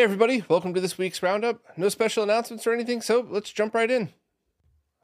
Hey, everybody, welcome to this week's roundup. No special announcements or anything, so let's jump right in.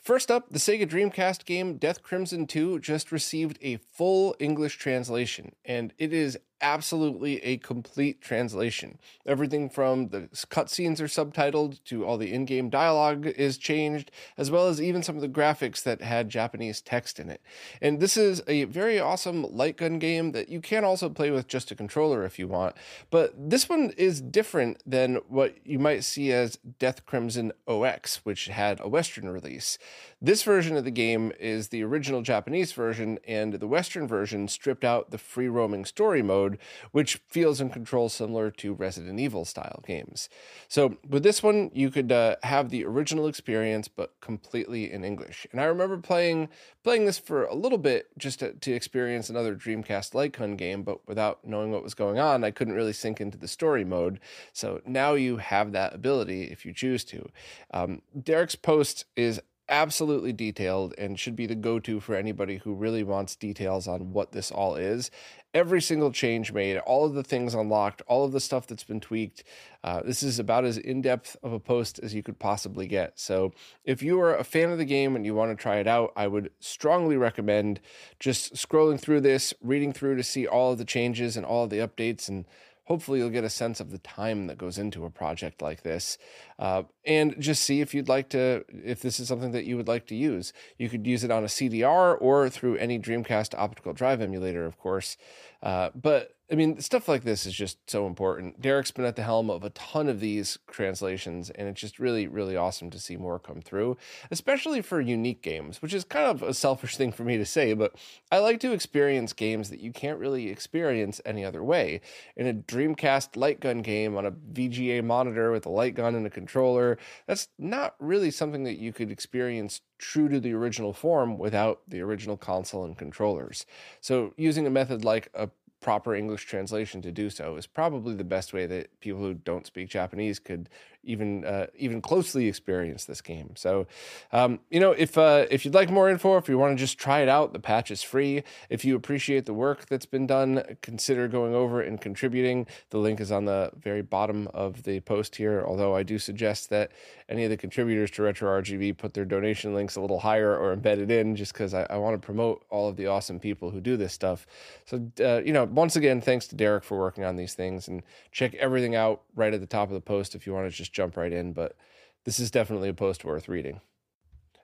First up, the Sega Dreamcast game Death Crimson 2 just received a full English translation, and it is absolutely a complete translation. Everything from the cutscenes are subtitled to all the in-game dialogue is changed, as well as even some of the graphics that had Japanese text in it. And this is a very awesome light gun game that you can also play with just a controller if you want. But this one is different than what you might see as Death Crimson OX, which had a Western release. This version of the game is the original Japanese version, and the Western version stripped out the free roaming story mode mode, which feels and controls similar to Resident Evil style games. So with this one, you could uh, have the original experience, but completely in English. And I remember playing playing this for a little bit just to, to experience another Dreamcast gun game, but without knowing what was going on, I couldn't really sink into the story mode. So now you have that ability if you choose to. Um, Derek's post is absolutely detailed and should be the go to for anybody who really wants details on what this all is. Every single change made, all of the things unlocked, all of the stuff that's been tweaked. Uh, this is about as in depth of a post as you could possibly get. So, if you are a fan of the game and you want to try it out, I would strongly recommend just scrolling through this, reading through to see all of the changes and all of the updates and hopefully you'll get a sense of the time that goes into a project like this. Uh, and just see if you'd like to if this is something that you would like to use. You could use it on a cdr or through any dreamcast optical drive emulator of course. Uh, but I mean, stuff like this is just so important. Derek's been at the helm of a ton of these translations, and it's just really, really awesome to see more come through, especially for unique games, which is kind of a selfish thing for me to say, but I like to experience games that you can't really experience any other way. In a Dreamcast light gun game on a VGA monitor with a light gun and a controller, that's not really something that you could experience true to the original form without the original console and controllers. So, using a method like a proper English translation to do so is probably the best way that people who don't speak Japanese could even uh, even closely experience this game. So, um, you know, if uh, if you'd like more info, if you want to just try it out, the patch is free. If you appreciate the work that's been done, consider going over and contributing. The link is on the very bottom of the post here. Although I do suggest that any of the contributors to Retro RGB put their donation links a little higher or embedded in, just because I, I want to promote all of the awesome people who do this stuff. So, uh, you know, once again, thanks to Derek for working on these things, and check everything out right at the top of the post if you want to just jump right in, but this is definitely a post worth reading.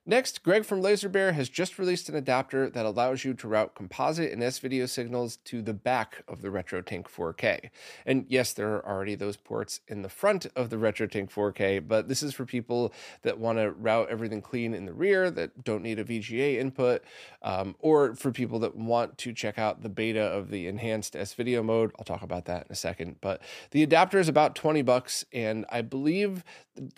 Next, Greg from LaserBear has just released an adapter that allows you to route composite and S-video signals to the back of the RetroTink 4K. And yes, there are already those ports in the front of the RetroTink 4K, but this is for people that want to route everything clean in the rear, that don't need a VGA input, um, or for people that want to check out the beta of the enhanced S-video mode. I'll talk about that in a second. But the adapter is about 20 bucks, and I believe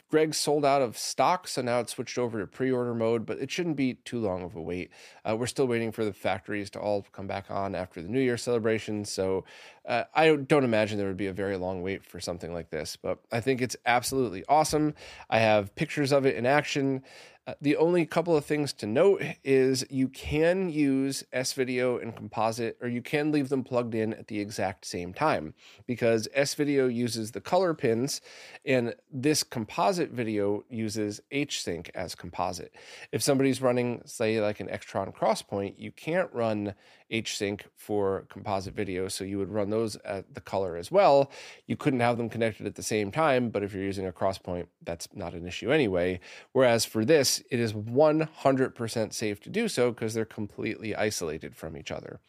Greg sold out of stock, so now it's switched over to pre-order mode, but it shouldn't be too long of a wait. Uh, we're still waiting for the factories to all come back on after the New Year celebration, so uh, I don't imagine there would be a very long wait for something like this. But I think it's absolutely awesome. I have pictures of it in action. Uh, the only couple of things to note is you can use S video and composite, or you can leave them plugged in at the exact same time because S video uses the color pins, and this composite video uses H sync as composite. If somebody's running, say, like an Extron Crosspoint, you can't run H sync for composite video, so you would run those at the color as well. You couldn't have them connected at the same time, but if you're using a Crosspoint, that's not an issue anyway. Whereas for this, it is 100% safe to do so because they're completely isolated from each other.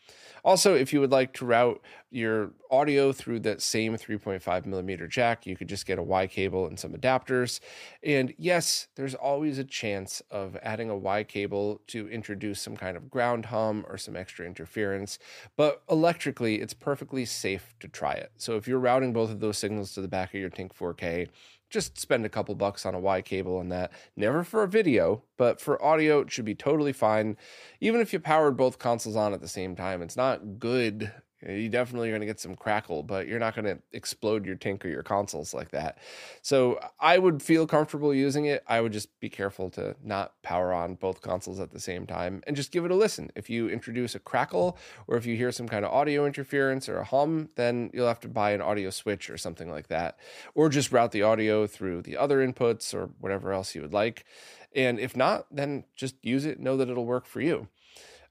Also, if you would like to route your audio through that same 3.5 millimeter jack, you could just get a Y cable and some adapters. And yes, there's always a chance of adding a Y cable to introduce some kind of ground hum or some extra interference, but electrically, it's perfectly safe to try it. So if you're routing both of those signals to the back of your Tink 4K, just spend a couple bucks on a Y cable and that. Never for a video, but for audio, it should be totally fine. Even if you powered both consoles on at the same time, it's not good You definitely are going to get some crackle, but you're not going to explode your Tink or your consoles like that. So I would feel comfortable using it. I would just be careful to not power on both consoles at the same time and just give it a listen. If you introduce a crackle or if you hear some kind of audio interference or a hum, then you'll have to buy an audio switch or something like that, or just route the audio through the other inputs or whatever else you would like. And if not, then just use it. Know that it'll work for you.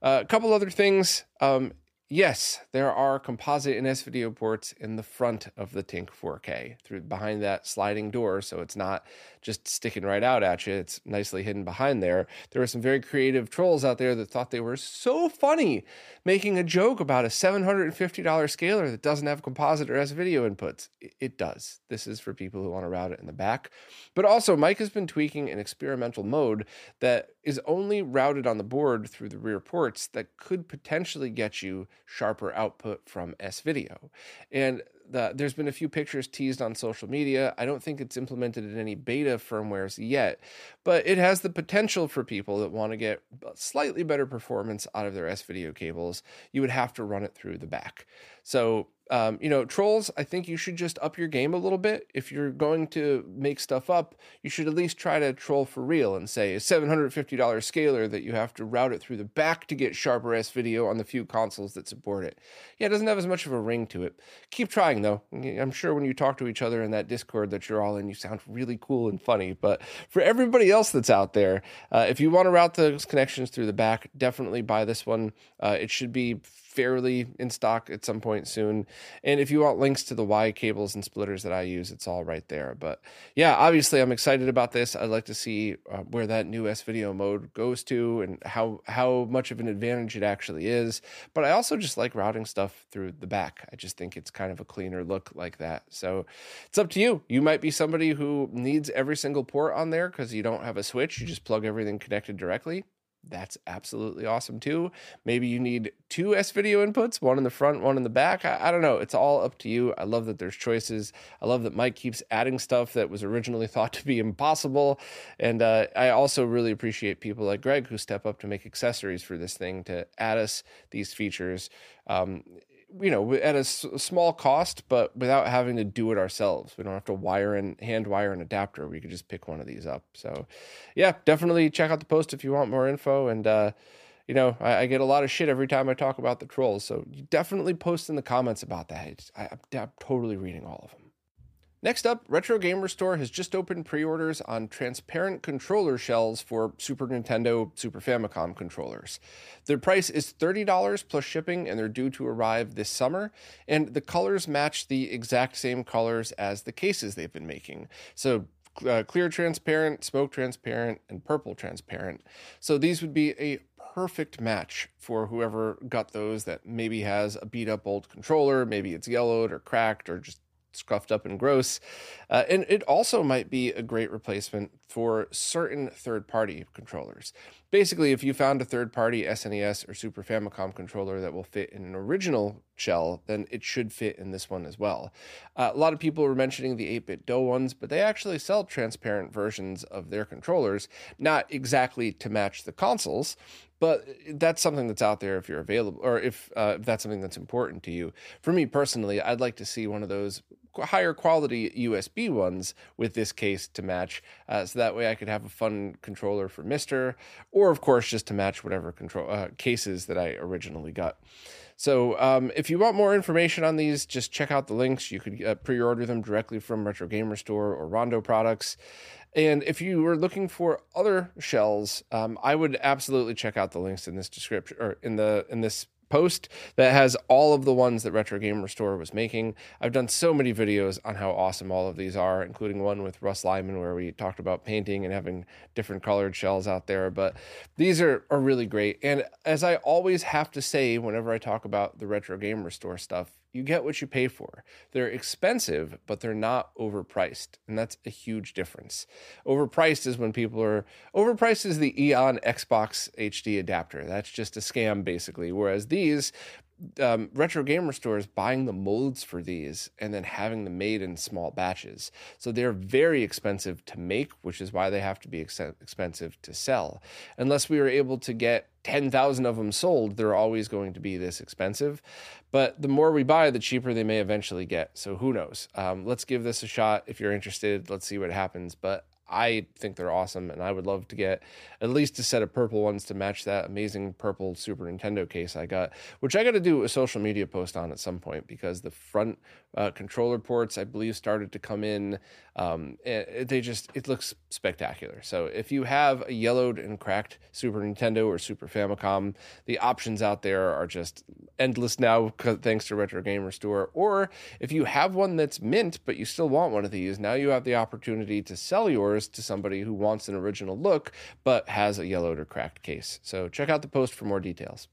Uh, a couple other things. Um, yes, there are composite and S video ports in the front of the Tink 4K through behind that sliding door, so it's not just sticking right out at you. It's nicely hidden behind there. There were some very creative trolls out there that thought they were so funny, making a joke about a $750 scaler that doesn't have composite or S video inputs. It does. This is for people who want to route it in the back. But also, Mike has been tweaking an experimental mode that is only routed on the board through the rear ports that could potentially get you sharper output from S video. And the, there's been a few pictures teased on social media. I don't think it's implemented in any beta firmwares yet, but it has the potential for people that want to get slightly better performance out of their S video cables. You would have to run it through the back. So um, you know, trolls, I think you should just up your game a little bit. If you're going to make stuff up, you should at least try to troll for real and say a $750 scaler that you have to route it through the back to get sharper S video on the few consoles that support it. Yeah, it doesn't have as much of a ring to it. Keep trying though. I'm sure when you talk to each other in that Discord that you're all in, you sound really cool and funny. But for everybody else that's out there, uh, if you want to route those connections through the back, definitely buy this one. Uh, it should be fairly in stock at some point soon. And if you want links to the Y cables and splitters that I use, it's all right there. But yeah, obviously I'm excited about this. I'd like to see uh, where that new S video mode goes to and how how much of an advantage it actually is. But I also just like routing stuff through the back. I just think it's kind of a cleaner look like that. So it's up to you. You might be somebody who needs every single port on there because you don't have a switch. You just plug everything connected directly that's absolutely awesome too. Maybe you need two S video inputs, one in the front, one in the back. I, I, don't know. It's all up to you. I love that there's choices. I love that Mike keeps adding stuff that was originally thought to be impossible. And uh, I also really appreciate people like Greg who step up to make accessories for this thing to add us these features. Um, you know, at a small cost, but without having to do it ourselves. We don't have to wire and hand wire an adapter. We could just pick one of these up. So, yeah, definitely check out the post if you want more info. And, uh, you know, I, I, get a lot of shit every time I talk about the trolls. So definitely post in the comments about that. I, I'm totally reading all of them. Next up, Retro Gamer Store has just opened pre orders on transparent controller shells for Super Nintendo, Super Famicom controllers. Their price is $30 plus shipping, and they're due to arrive this summer. And the colors match the exact same colors as the cases they've been making. So, uh, clear transparent, smoke transparent, and purple transparent. So, these would be a perfect match for whoever got those that maybe has a beat up old controller, maybe it's yellowed or cracked or just scuffed up and gross. Uh, and it also might be a great replacement for certain third party controllers. Basically, if you found a third party SNES or Super Famicom controller that will fit in an original shell, then it should fit in this one as well. Uh, a lot of people were mentioning the 8BitDo ones, but they actually sell transparent versions of their controllers, not exactly to match the consoles, but that's something that's out there if you're available or if, uh, if that's something that's important to you. For me personally, I'd like to see one of those higher quality USB ones with this case to match, uh, so that way I could have a fun controller for MiSTer, or of course just to match whatever control uh, cases that I originally got. So um, if you want more information on these, just check out the links. You could uh, pre-order them directly from Retro Gamer Store or Rondo Products. And if you were looking for other shells, um, I would absolutely check out the links in this description or in the in this post that has all of the ones that Retro Gamer Store was making. I've done so many videos on how awesome all of these are, including one with Russ Lyman where we talked about painting and having different colored shells out there. But these are, are really great. And as I always have to say whenever I talk about the Retro Gamer Store stuff, you get what you pay for. They're expensive, but they're not overpriced. And that's a huge difference. Overpriced is when people are overpriced is the Eon Xbox HD adapter. That's just a scam basically. Whereas these um, retro gamer stores buying the molds for these and then having them made in small batches. So they're very expensive to make, which is why they have to be ex- expensive to sell. Unless we were able to get 10,000 of them sold, they're always going to be this expensive. But the more we buy, the cheaper they may eventually get. So who knows? Um, let's give this a shot. If you're interested, let's see what happens. But I think they're awesome, and I would love to get at least a set of purple ones to match that amazing purple Super Nintendo case I got, which I got to do a social media post on at some point because the front uh, controller ports, I believe, started to come in. Um, it, they just it looks spectacular. So if you have a yellowed and cracked Super Nintendo or Super Famicom, the options out there are just endless now thanks to Retro Gamer Store. Or if you have one that's mint but you still want one of these, now you have the opportunity to sell yours to somebody who wants an original look but has a yellowed or cracked case. So check out the post for more details.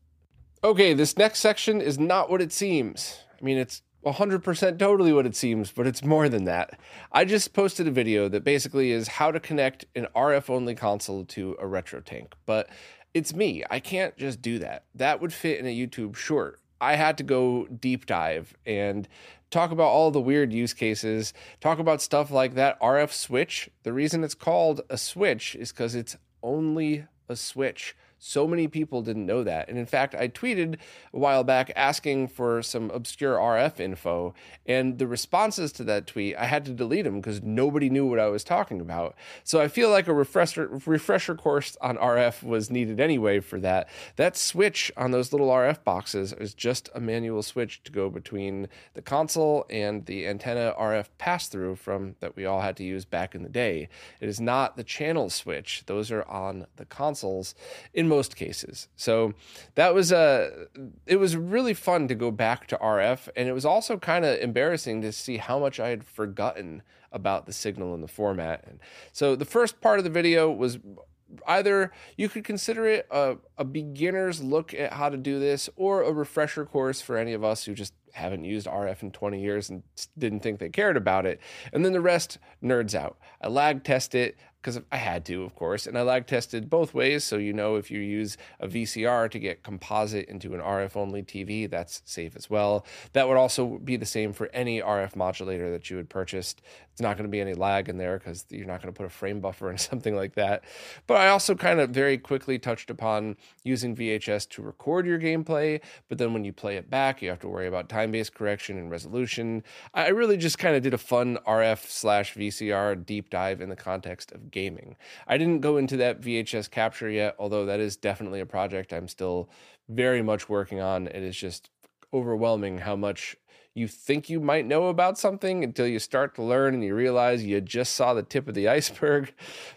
Okay, this next section is not what it seems. I mean, it's 100% totally what it seems, but it's more than that. I just posted a video that basically is how to connect an RF only console to a RetroTink, but it's me. I can't just do that. That would fit in a YouTube short. I had to go deep dive and talk about all the weird use cases, talk about stuff like that RF switch. The reason it's called a switch is because it's only a switch. So many people didn't know that. And in fact, I tweeted a while back asking for some obscure RF info. And the responses to that tweet, I had to delete them because nobody knew what I was talking about. So I feel like a refresher, refresher course on RF was needed anyway for that. That switch on those little RF boxes is just a manual switch to go between the console and the antenna RF pass through from that we all had to use back in the day. It is not the channel switch, those are on the consoles. In most cases. So that was a uh, it was really fun to go back to RF and it was also kind of embarrassing to see how much I had forgotten about the signal and the format. And so the first part of the video was either you could consider it a, a beginner's look at how to do this or a refresher course for any of us who just haven't used RF in 20 years and didn't think they cared about it. And then the rest nerds out. I lag test it because I had to, of course, and I lag tested both ways. So you know if you use a VCR to get composite into an RF only TV, that's safe as well. That would also be the same for any RF modulator that you had purchased. It's not going to be any lag in there because you're not going to put a frame buffer in something like that. But I also kind of very quickly touched upon using VHS to record your gameplay, but then when you play it back, you have to worry about time based correction and resolution. I really just kind of did a fun RF slash VCR deep dive in the context of gaming. I didn't go into that VHS capture yet, although that is definitely a project I'm still very much working on. It is just overwhelming how much you think you might know about something until you start to learn and you realize you just saw the tip of the iceberg.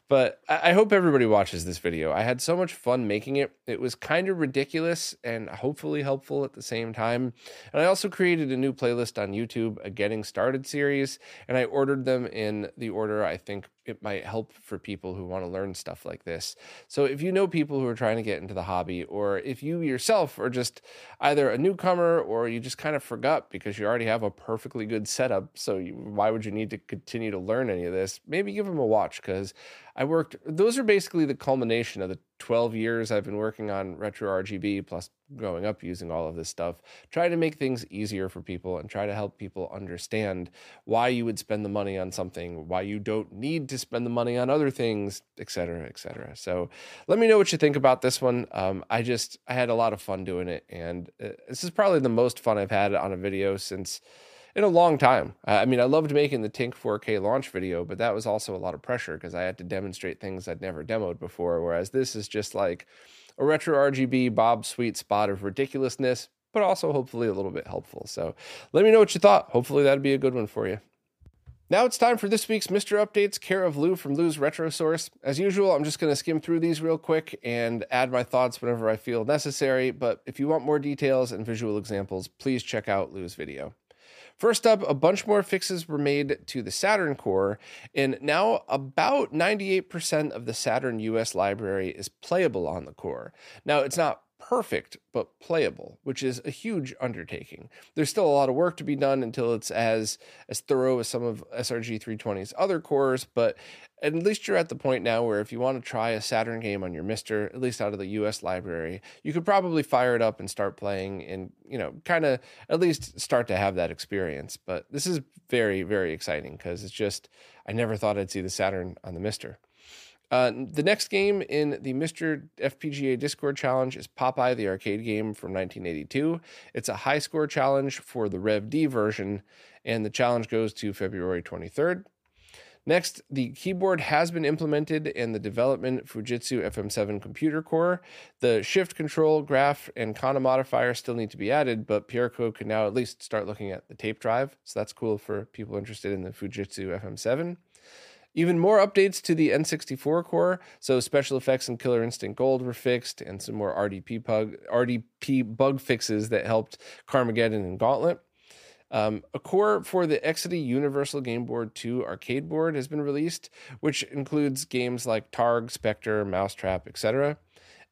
But I hope everybody watches this video. I had so much fun making it. It was kind of ridiculous and hopefully helpful at the same time. And I also created a new playlist on YouTube, a Getting Started series, and I ordered them in the order I think it might help for people who want to learn stuff like this. So if you know people who are trying to get into the hobby, or if you yourself are just either a newcomer or you just kind of forgot because you already have a perfectly good setup, so you, why would you need to continue to learn any of this? Maybe give them a watch because I worked, those are basically the culmination of the 12 years I've been working on retro RGB, plus growing up using all of this stuff. Try to make things easier for people and try to help people understand why you would spend the money on something, why you don't need to spend the money on other things, etc., etc. So let me know what you think about this one. Um, I just, I had a lot of fun doing it, and uh, this is probably the most fun I've had on a video since in a long time. I mean, I loved making the Tink 4K launch video, but that was also a lot of pressure because I had to demonstrate things I'd never demoed before. Whereas this is just like a retro RGB Bob sweet spot of ridiculousness, but also hopefully a little bit helpful. So let me know what you thought. Hopefully that'd be a good one for you. Now it's time for this week's MiSTer Updates, care of Lu from Lu's Retro Source. As usual, I'm just going to skim through these real quick and add my thoughts whenever I feel necessary. But if you want more details and visual examples, please check out Lu's video. First up, a bunch more fixes were made to the Saturn core, and now about 98% of the Saturn US library is playable on the core. Now, it's not perfect but playable, which is a huge undertaking. There's still a lot of work to be done until it's as as thorough as some of SRG 320's other cores, but at least you're at the point now where if you want to try a Saturn game on your MiSTer, at least out of the US library, you could probably fire it up and start playing and, you know, kind of at least start to have that experience. But this is very, very exciting because it's just, I never thought I'd see the Saturn on the MiSTer. Uh, the next game in the MiSTer FPGA Discord challenge is Popeye, the arcade game from 1982. It's a high score challenge for the Rev D version, and the challenge goes to February 23rd. Next, the keyboard has been implemented in the development Fujitsu FM7 computer core. The shift control, graph, and kana modifier still need to be added, but Pierco can now at least start looking at the tape drive. So that's cool for people interested in the Fujitsu FM7. Even more updates to the N64 core. So special effects and Killer Instinct Gold were fixed, and some more RDP bug RDP bug fixes that helped Carmageddon and Gauntlet. Um, a core for the Exidy Universal Game Board 2 arcade board has been released, which includes games like Targ, Spectre, Mousetrap, etc.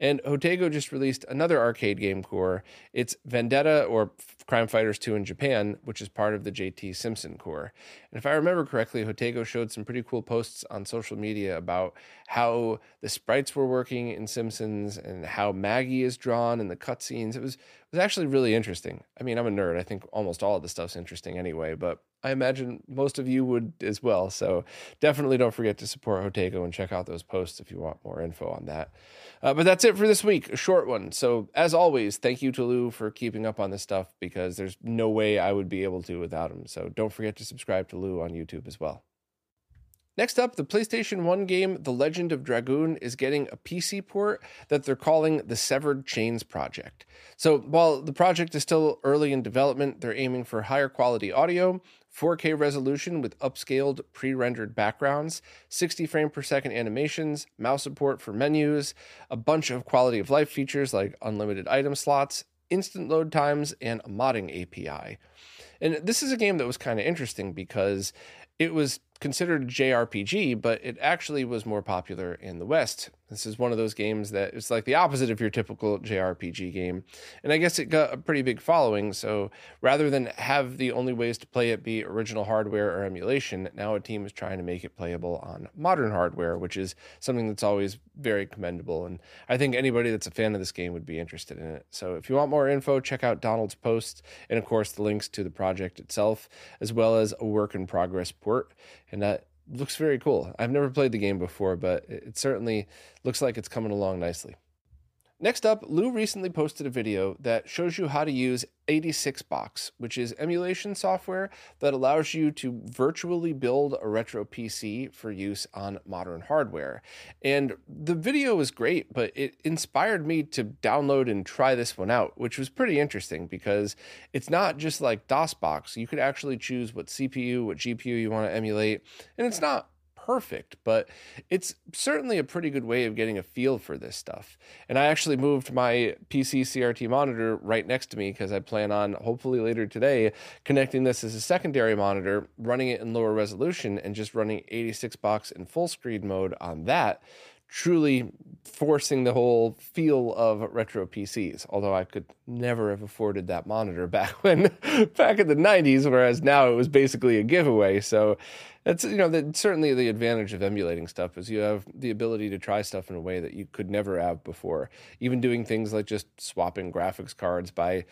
And Jotego just released another arcade game core. It's Vendetta or Crime Fighters 2 in Japan, which is part of the JT Simpson core. And if I remember correctly, Jotego showed some pretty cool posts on social media about how the sprites were working in Simpsons and how Maggie is drawn in the cutscenes. It was it was actually really interesting. I mean, I'm a nerd. I think almost all of the stuff's interesting anyway, but I imagine most of you would as well. So definitely don't forget to support Jotego and check out those posts if you want more info on that. Uh, but that's it for this week, a short one. So as always, thank you to Lu for keeping up on this stuff because there's no way I would be able to without him. So don't forget to subscribe to Lu on YouTube as well. Next up, the PlayStation 1 game The Legend of Dragoon is getting a PC port that they're calling the Severed Chains Project. So, while the project is still early in development, they're aiming for higher quality audio, 4K resolution with upscaled pre rendered backgrounds, 60 frame per second animations, mouse support for menus, a bunch of quality of life features like unlimited item slots, instant load times, and a modding API. And this is a game that was kind of interesting because it was considered JRPG, but it actually was more popular in the West. This is one of those games that it's like the opposite of your typical JRPG game. And I guess it got a pretty big following. So rather than have the only ways to play it be original hardware or emulation, now a team is trying to make it playable on modern hardware, which is something that's always very commendable. And I think anybody that's a fan of this game would be interested in it. So if you want more info, check out Donald's posts and, of course, the links to the project itself, as well as a work in progress port. And that looks very cool. I've never played the game before, but it certainly looks like it's coming along nicely. Next up, Lu recently posted a video that shows you how to use 86box, which is emulation software that allows you to virtually build a retro PC for use on modern hardware. And the video was great, but it inspired me to download and try this one out, which was pretty interesting because it's not just like DOSBox. You could actually choose what CPU, what GPU you want to emulate, and it's not perfect, but it's certainly a pretty good way of getting a feel for this stuff. And I actually moved my PC CRT monitor right next to me because I plan on hopefully later today connecting this as a secondary monitor, running it in lower resolution, and just running 86box in full screen mode on that truly forcing the whole feel of retro PCs. Although I could never have afforded that monitor back when, back in the '90s, whereas now it was basically a giveaway. So that's you know that certainly the advantage of emulating stuff is you have the ability to try stuff in a way that you could never have before. Even doing things like just swapping graphics cards by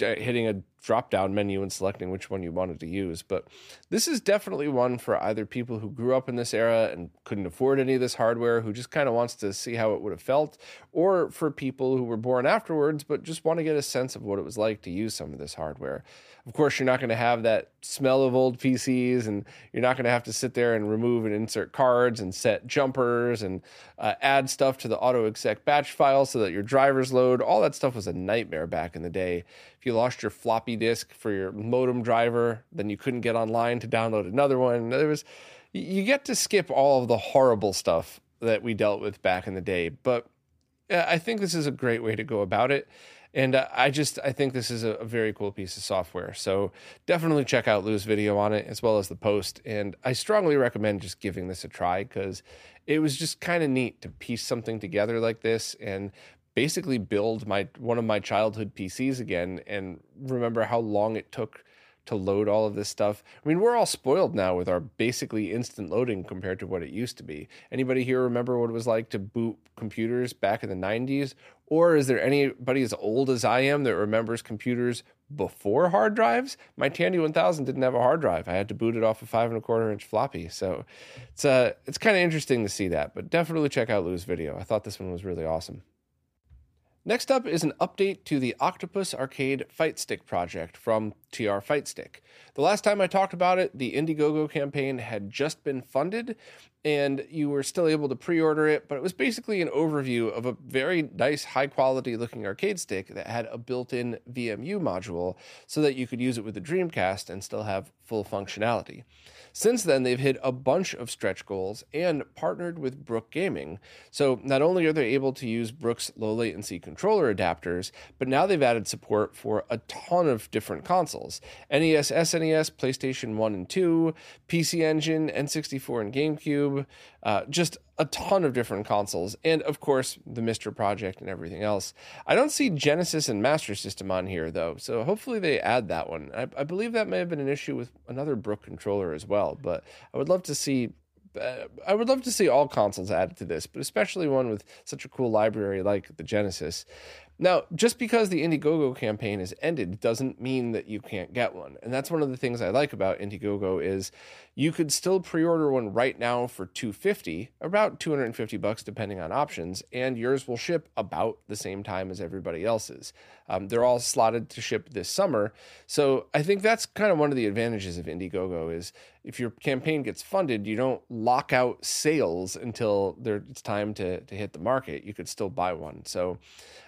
hitting a drop down menu and selecting which one you wanted to use. But this is definitely one for either people who grew up in this era and couldn't afford any of this hardware, who just kind of wants to see how it would have felt, or for people who were born afterwards but just want to get a sense of what it was like to use some of this hardware. Of course, you're not going to have that smell of old PCs, and you're not going to have to sit there and remove and insert cards and set jumpers and uh, add stuff to the auto exec batch file so that your drivers load. All that stuff was a nightmare back in the day. If you lost your floppy disk for your modem driver, then you couldn't get online to download another one. There was you get to skip all of the horrible stuff that we dealt with back in the day, but I think this is a great way to go about it. And uh, I just I think this is a, a, very cool piece of software. So definitely check out Lu's video on it as well as the post. And I strongly recommend just giving this a try because it was just kind of neat to piece something together like this and basically build my one of my childhood PCs again and remember how long it took to load all of this stuff. I mean, we're all spoiled now with our basically instant loading compared to what it used to be. Anybody here remember what it was like to boot computers back in the 90s? Or is there anybody as old as I am that remembers computers before hard drives? My Tandy 1000 didn't have a hard drive. I had to boot it off a five and a quarter inch floppy. So it's uh, it's kind of interesting to see that. But definitely check out Lu's video. I thought this one was really awesome. Next up is an update to the Octopus Arcade Fight Stick project from TR Fight Stick. The last time I talked about it, the Indiegogo campaign had just been funded and you were still able to pre order it, but it was basically an overview of a very nice, high quality looking arcade stick that had a built in VMU module so that you could use it with the Dreamcast and still have full functionality. Since then, they've hit a bunch of stretch goals and partnered with Brook Gaming. So not only are they able to use Brook's low latency controller adapters, but now they've added support for a ton of different consoles NES, SNES, PlayStation 1 and 2, PC Engine, N64, and GameCube. Uh, just a ton of different consoles, and of course the MiSTer Project and everything else. I don't see Genesis and Master System on here though, so hopefully they add that one. I, I believe that may have been an issue with another Brook controller as well, but I would love to see. Uh, I would love to see all consoles added to this, but especially one with such a cool library like the Genesis. Now, just because the Indiegogo campaign is ended doesn't mean that you can't get one. And that's one of the things I like about Indiegogo is you could still pre-order one right now for 250, about 250 bucks depending on options, and yours will ship about the same time as everybody else's. Um, they're all slotted to ship this summer. So I think that's kind of one of the advantages of Indiegogo is if your campaign gets funded, you don't lock out sales until there, it's time to, to hit the market. You could still buy one. So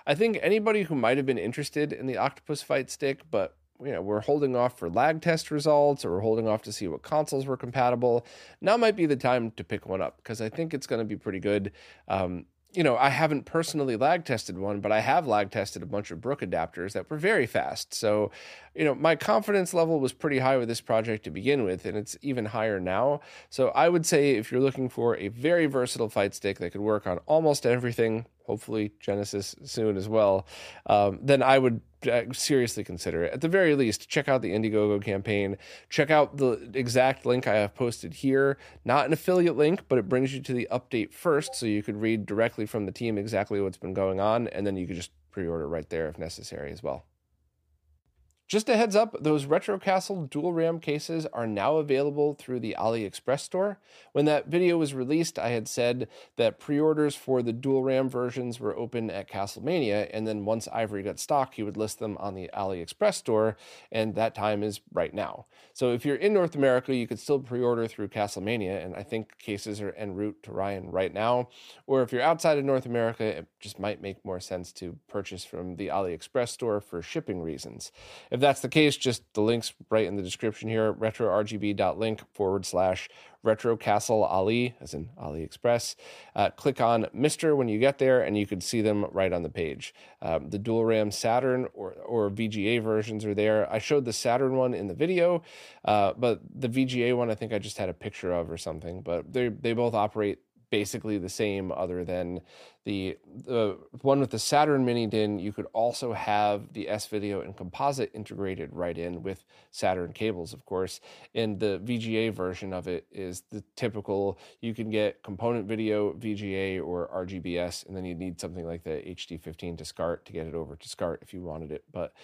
I think anybody who might have been interested in the octopus fight stick, but you know, we're holding off for lag test results or we're holding off to see what consoles were compatible. Now might be the time to pick one up because I think it's going to be pretty good. Um, you know, I haven't personally lag tested one, but I have lag tested a bunch of Brook adapters that were very fast. So, you know, my confidence level was pretty high with this project to begin with, and it's even higher now. So, I would say if you're looking for a very versatile fight stick that could work on almost everything, hopefully Genesis soon as well, um, then I would uh, seriously consider it. At the very least, check out the Indiegogo campaign. Check out the exact link I have posted here. Not an affiliate link, but it brings you to the update first, so you could read directly from the team exactly what's been going on, and then you could just pre order right there if necessary as well. Just a heads up, those Retrocastle dual RAM cases are now available through the AliExpress store. When that video was released, I had said that pre orders for the dual RAM versions were open at Castlemania, and then once Ivory got stock, he would list them on the AliExpress store, and that time is right now. So if you're in North America, you could still pre order through Castlemania, and I think cases are en route to Ryan right now. Or if you're outside of North America, it just might make more sense to purchase from the AliExpress store for shipping reasons. If that's the case, just the links right in the description here retrorgb.link forward slash retro castle ali as in aliexpress. Uh, click on MiSTer when you get there and you can see them right on the page. Um, the dual ram saturn or, or vga versions are there. I showed the saturn one in the video uh, but the vga one i think i just had a picture of or something but they they both operate basically the same other than the the one with the Saturn Mini DIN. You could also have the S video and composite integrated right in with Saturn cables, of course. And the VGA version of it is the typical. You can get component video, VGA, or RGBS, and then you need something like the HD15 to SCART to get it over to SCART if you wanted it. But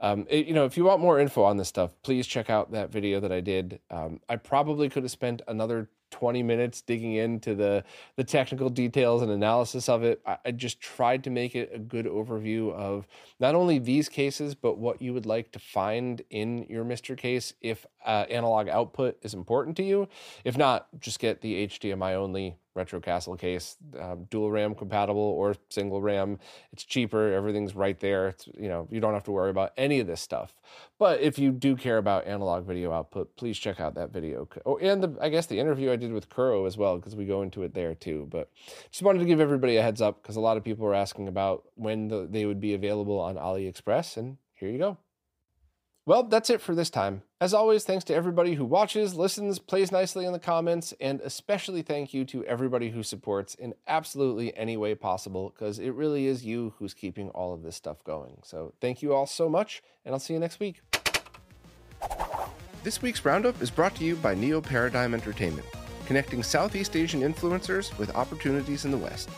um, it, you know, if you want more info on this stuff, please check out that video that I did. Um, I probably could have spent another 20 minutes digging into the the technical details and analysis of it. I, I, just tried to make it a good overview of not only these cases, but what you would like to find in your MiSTer case if uh, analog output is important to you. If not, just get the HDMI only Retrocastle case, um, dual RAM compatible or single RAM. It's cheaper. Everything's right there. It's, you know, you don't have to worry about any of this stuff. But if you do care about analog video output, please check out that video. Oh, and the, I guess the interview I did with Kuro as well, because we go into it there too. But just wanted to give everybody a heads up because a lot of people were asking about when the, they would be available on AliExpress, and here you go. Well, that's it for this time. As always, thanks to everybody who watches, listens, plays nicely in the comments, and especially thank you to everybody who supports in absolutely any way possible, because it really is you who's keeping all of this stuff going. So thank you all so much, and I'll see you next week. This week's roundup is brought to you by Neo Paradigm Entertainment, connecting Southeast Asian influencers with opportunities in the West.